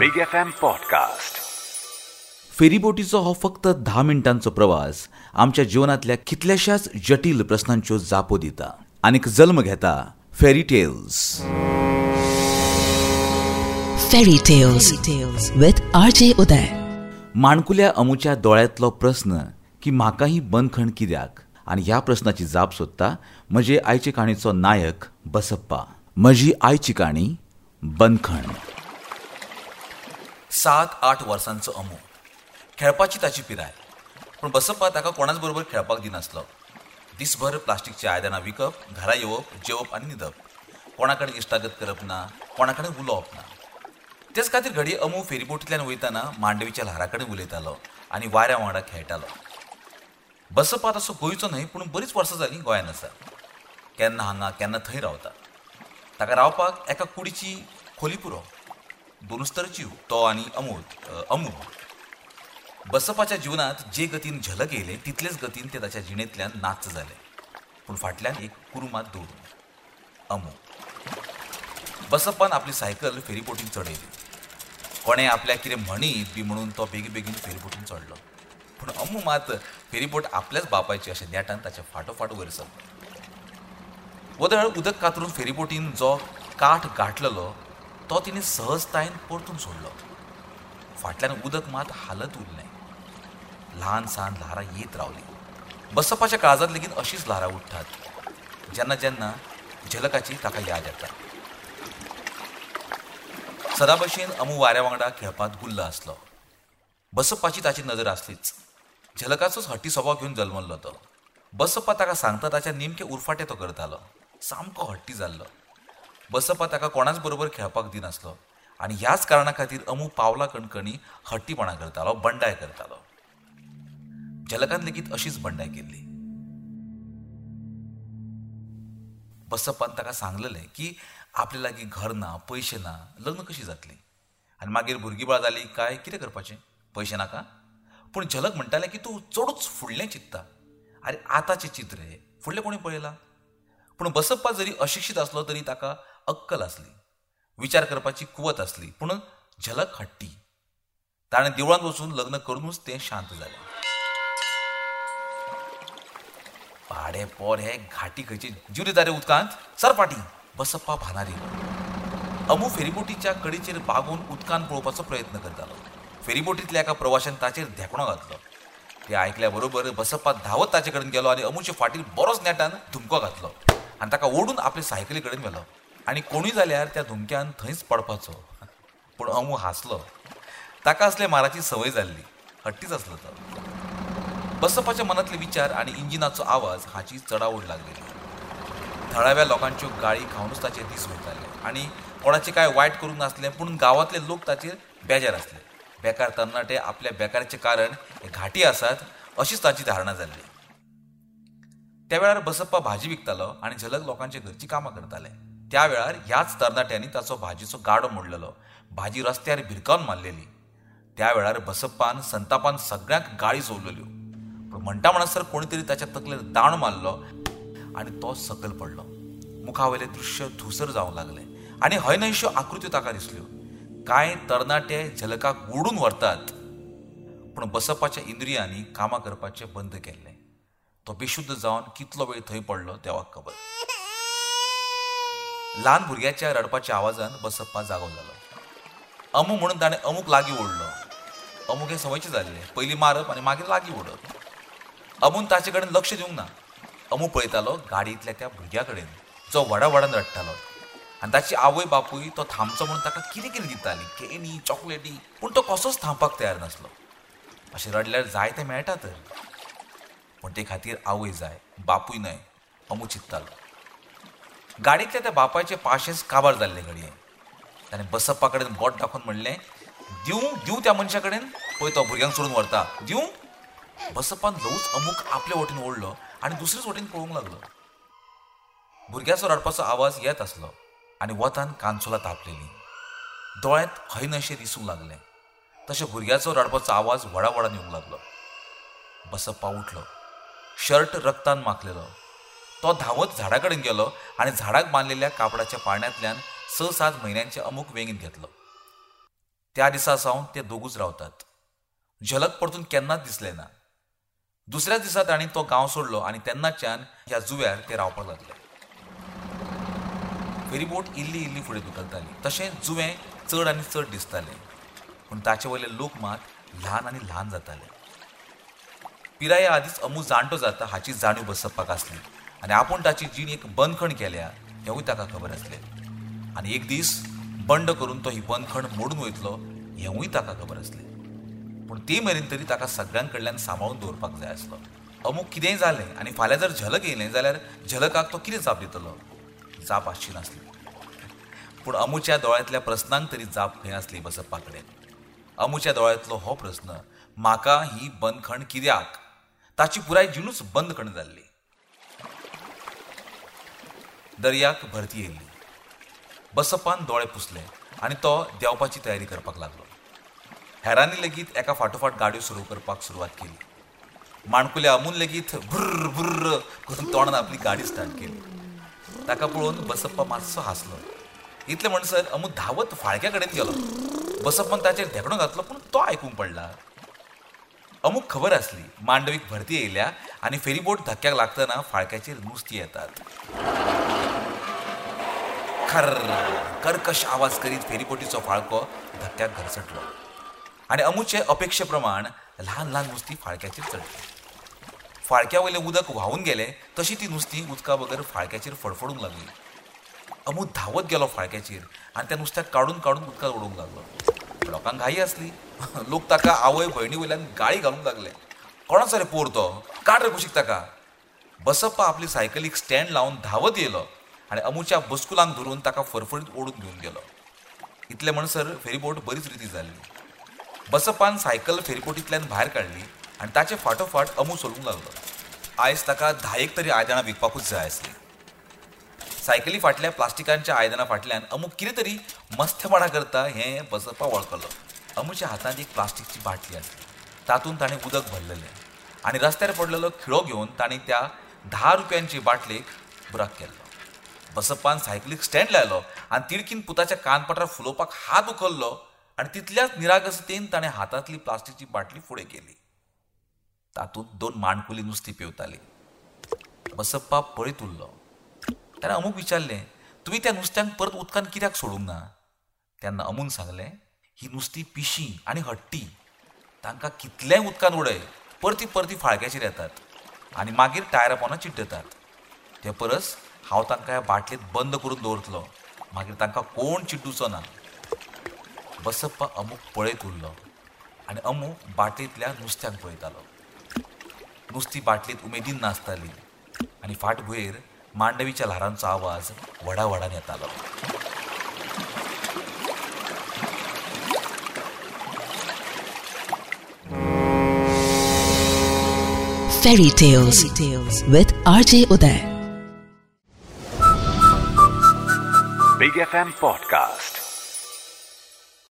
Big F M podcast फेरीबोटीचो हो फक्त धा मिनटांचो प्रवास आमच्या जिवनातल्या कितल्याशाच जटील प्रश्नांच्यो जापो दिता. आनीक जल्म घेता fairy tales Fairy Tales, with RJ Uday. माणकुल्या अमुच्या दोळ्यांतलो प्रस्न की म्हाका ही बंदखण कित्याक आनी ह्या प्रस्नाची जाप सोदता म्हजे आयचे काणयेचो नायक बसप्पा. म्हजी आयची काणी बंदखण सात आठ वर्सांचो अमो खेळपाची ताची पिराय. पूण बसप्पा ताका कोणाच बरोबर खेळपाक दिनासलो दिसभर प्लास्टिकची आयदनां विकप घरा येवप जेवप आनी न्हिदप कोणा कडेन इश्टागत करप ना कोणा कडेन उलोवप ना. तेच खातीर घडये अमू फेरीबोटींतल्यान वयताना मांडवीच्या ल्हारा कडेन उलयतालो आनी वाऱ्या वांगडा खेळटालो बसपा तसो गोंयचो न्हय पूण बरीच वर्सां जालीं गोंयांत आसा. केन्ना हांगा केन्ना थंय रावता. ताका रावपाक एका कुडीची खोली पुरो दोनूच जीव तो आनी अमूल अमू बसपाच्या जिवनांत जे गतीन झलक येयले तितलेच गतीन ते ताच्या जिणेंतल्यान नाच जाले पूण फाटल्यान एक कुरुमात दवरून अमू बसप्पान आपली सायकल फेरीबोटीन चडयली कोणें आपल्याक कितें म्हणीत बी म्हणून तो बेगी बेगीन फेरीबोटीन चडलो पूण अमू मात फेरीबोट आपल्याच बापायची अशें नेटान ताच्या फाटोफाट वयर सरलो. वदळ उदक कातरून फेरीबोटीन जो काठ गाठलेलो तो तिणें सहजतायेन परतून सोडलो. फाटल्यान उदक मात हालत उरलें ल्हान सान ल्हारां येत रावली. बसपाच्या काळजांत लेगीत अशीच ल्हारां उठतात. जेन्ना जेन्ना झलकाची ताका याद येता सदा भशेन अमू वाऱ्या वांगडा खेळपांत गुल्ल आसलो बसपाची ताची नजर आसलीच झलकाचोच हट्टी स्वभाव घेवन जल्मल्लो तो बसप्पा ताका सांगता ताच्या नेमके उरफाटे तो करतालो सामको हट्टी जाल्लो बसपा ताका कोणाच बरोबर खेळपाक दिनासलो. आनी ह्याच कारणा खातीर अमू पावला कणकणी हट्टीपणा करतालो बंडाय करतालो. झलकान लेगीत अशीच बंडाय केल्ली. बसपान ताका सांगलेलें की आपल्या लागीं घर ना पयशे ना लग्न कशी जातली? आनी मागीर भुरगीं बाळ जाली काय कितें करपाचें? पयशे नाका? पूण झलक म्हणटालें की तूं चडूच फुडलें चिंत्ता. आरे आतांचें चित्र हें फुडलें कोणी पळयलां? पूण बसप्पा जरी अशिक्षीत आसलो तरी ताका अक्कल आसली विचार करपाची कुवत आसली पूण झलक हट्टी. ताणें देवळांत वचून लग्न करूनच तें शांत जालें पाडे पोर हे घाटी खंयचे जीव दिता उदकांत सरपाटी बसप्पा भानारी. अमू फेरीबोटीच्या कडीचेर बागून उदकांत पळोवपाचो प्रयत्न करतालो. फेरीबोटींतल्या एका प्रवाशान ताचेर धेकणो घातलो. ते आयकल्या बरोबर बसप्पा धावत ताचे कडेन गेलो आनी अमूच्या फाटीर बरोच नेटान धुमको घातलो. आनी ताका ओडून आपले सायकली कडेन व्हेलो. आनी कोणूय जाल्यार त्या धुमक्यान थंयच पडपाचो. पूण अमू हांसलो. ताका असले माराची संवय जाल्ली. हट्टीच आसलो तो. बसपाच्या मनातले विचार आणि इंजिनाचो आवाज हाची चडावड लागलेली. थळाव्या लोकांच्यो गाळी खावनूच ताचे दीस वयताले आनी कोणाचें कांय वायट करूंक नासलें पूण गांवांतले लोक ताचेर बेजार आसले बेकार तरणाटे आपल्या बेकाराचें कारण हे घाटी आसात अशीच ताची धारणा जाल्ली त्या वेळार बसप्पा भाजी विकतालो आनी झलक लोकांचे घरची कामां करताले. त्या वेळार ह्याच तरणाट्यांनी ताचो भाजीचो गाडो मोडलेलो. भाजी रस्त्यार भिरकावन मारलेली. त्या वेळार बसप्पान संतापान सगळ्यांक गाळी चोवलेल्यो पूण म्हणटा म्हणसर कोणीतरी ताच्या तकलेर दाण मारलो आनी तो सकल पडलो. मुखावयले दृश्य धुसर जावंक लागले. आनी हय न्हयश्यो आकृत्यो ताका दिसल्यो. कांय तरणाटे झलकाक ओडून व्हरतात. पूण बसपाच्या इंद्रियांनी कामां करपाचें बंद केल्लें. तो बेशुद्ध जावन कितलो वेळ थंय पडलो देवाक खबर. ल्हान भुरग्याच्या रडपाच्या आवाजान बसप्पा जागो जालो. अमू म्हणून ताणें अमूक लागीं ओडलो अमूक हे संवयचें जाल्लें. पयलीं मारप आनी मागीर लागीं ओडप अमून ताचे कडेन लक्ष दिवंक ना. अमू पळयतालो गाडयेंतल्या त्या भुरग्या कडेन जो व्हडा वडान रडटालो. आनी ताची आवय बापूय तो थांबचो म्हणून ताका कितें कितें दिताली? केनी चॉकलेटी पूण तो कसोच थांबपाक तयार नासलो. अशें रडल्यार जाय तें मेळटा तर. पूण ते खातीर आवय जाय बापूय न्हय अमू चिंत्तालो गाडीतल्या त्या बापायचे पाशेच काबार जाल्ले घडये ताणें बसप्पा कडेन बोट दाखोवन म्हणलें दिवं दिवं त्या मनशा कडेन पळय तो भुरग्यांक सोडून व्हरता दिवं बसप्पान ल्हवूच अमूक आपले वटेन ओडलो आनी दुसरेच वटेन पळोवंक लागलो. भुरग्याचो रडपाचो आवाज येत आसलो आनी वतान कांचोला तापलेली. दोळ्यांत खंय नशें दिसूंक लागलें. तशें भुरग्याचो रडपाचो आवाज व्हडा व्हडान येवंक लागलो. बसप्पा उठलो. शर्ट रक्तान माखलेलो. तो धांवत झाडा कडेन गेलो आनी झाडाक बांधलेल्या कापडाच्या पाळण्यांतल्यान स सात म्हयन्यांचे अमूक वेंगीत घेतलो. त्या दिसा सावन ते दोगूच रावतात. झलक परतून केन्नाच दिसले ना. दुसऱ्या दिसा तांणी तो गांव सोडलो आनी तेन्नाच्यान ह्या जुव्यार ते रावपाक लागले. फेरीबोट इल्ली इल्ली फुडें धुकलताली तशें जुवें चड आनी चड दिसतालें. पूण ताचे वयले लोक मात ल्हान आनी ल्हान जाताले. पिराये आदींच अमू जाणटो जाता हाची जाणीव बसपाक आसली. आनी आपूण ताची जीण एक बंदखण केल्या हेंवूय ताका खबर आसलें आनी एक दीस बंड करून तो ही बंदखण मोडून वयतलो हेंवूय ताका खबर आसलें पूण ते मेरेन तरी ताका सगळ्यां कडल्यान सांबाळून दवरपाक जाय आसलो. अमूक कितेंय जालें आनी फाल्यां जर झलक येयलें जाल्यार झलकाक तो कितें जाप दितलो? जाप आसची नासली. पूण अमूच्या दोळ्यांतल्या प्रस्नांक तरी जाप खंय आसली बसप्पा कडेन? अमूच्या दोळ्यांतलो हो प्रस्न म्हाका ही बंदखण कित्याक? ताची पुराय जिणूच बंदखण जाल्ली. दर्याक भरती येयल्ली बसप्पान दोळे पुसले आनी तो देंवपाची तयारी करपाक लागलो. हेरांनी लेगीत एका फाटोफाट गाडयो सुरू करपाक सुरवात केली. माणकुल्या अमून लेगीत भुर्र भुर्र करून तोंडान आपली गाडी स्टार्ट केली. ताका पळोवन बसप्पा मातसो हांसलो. इतले म्हणसर अमू धावत फाळक्या कडेन गेलो. बसप्पान ताचेर धेकडो घातलो पूण तो आयकूंक पडला. अमूक खबर आसली मांडवीक भरती येयल्या आनी फेरीबोट धक्क्याक लागतना फाळक्याचेर नुस्तीं येतात. खर कर्कश आवाज करीत फेरीपोटीचो फाळको धक्क्याक घरसटलो. आनी अमूचे अपेक्षे प्रमाण ल्हान ल्हान नुस्तीं फाळक्याचेर चडली फाळक्या वयलें उदक व्हांवून गेलें तशी ती नुस्तीं उदका बगर फाळक्याचेर फडफडूंक लागली. अमू धांवत गेलो फाळक्याचेर आनी त्या नुस्त्याक काडून काडून उदकात उडोवंक लागलो. लोकांक घाई आसली लोक ताका आवय भयणी वयल्यान गाळी घालूंक लागले. कोणाचो रे पोर तो? काड रे कुशीक ताका? बसप्पा आपली सायकलीक स्टँड लावन धांवत येयलो आनी अमूच्या बसकुलांक धरून ताका फरफरीत ओडून घेवन गेलो. इतले म्हणसर फेरीबोट बरीच रिती जाल्ली बसप्पान सायकल फेरीबोटींतल्यान भायर काडली आनी ताचे फाटोफाट अमू सोडूंक लागलो. आयज ताका धा एक तरी आयदनां विकपाकूच जाय आसली. सायकली फाटल्या प्लास्टिकांच्या आयदनां फाटल्यान अमूक कितें तरी मस्थेपणा करता हें बसप्पा वळखलो. अमूच्या हातांत एक प्लास्टिकची बाटली आसली. तातूंत ताणें उदक भरलेलें आनी रस्त्यार पडलेलो खिळो घेवन ताणें त्या धा रुपयांची बाटलेक बुराक केल्लो. बसप्पान सायकलीक स्टँड लायलो आनी तिडकीन पुताच्या कानपटार फुलोवपाक हात उखललो आनी तितल्याच निरागसतेन ताणें हातांतली प्लास्टिकची बाटली फुडें केली. तातूंत दोन माणकुली नुस्तीं पेंवताली. बसप्पा पळयत उरलो. ताणें अमूक विचारलें तुमी त्या नुस्त्यांक परत उदकान कित्याक सोडूंक ना? तेन्ना अमून सांगलें ही नुस्तीं पिशीं आनी हट्टी. तांकां कितलेंय उदकान उडय परती परती फाळक्याचेर येतात. आनी मागीर टायरा पोंदां चिड्डतात ते परस हांव तांकां ह्या बाटलेंत बंद करून दवरतलो मागीर तांकां कोण चिड्डुचो ना बसप्पा अमूक पळयत उरलो. आनी अमू बाटलेंतल्या नुस्त्यांक पळयतालो. नुस्तीं बाटलींत उमेदीन नाचताली. आनी फाटभुंयेर मांडवीच्या ल्हारांचो आवाज व्हडा व्हडान येतालो. Fairy Tales with RJ Uday. Big FM Podcast.